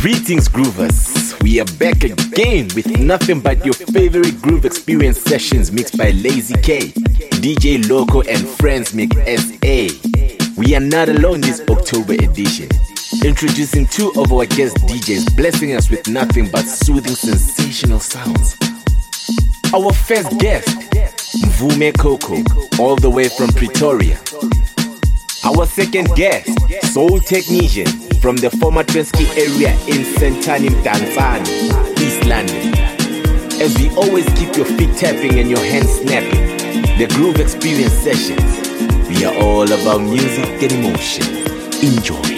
Greetings, groovers. We are back again with nothing but your favorite groove experience sessions mixed by Lazy K, DJ Loco, and Fransmic SA. We are not alone this October edition. Introducing two of our guest DJs, blessing us with nothing but soothing, sensational sounds. Our first guest, Mvume Coco, all the way from Pretoria. Our second guest, Soul Technician from the former Transkei area in Sentanim, Tanzania, East London. As we always keep your feet tapping and your hands snapping, the Groove Experience sessions. We are all about music and emotion. Enjoy.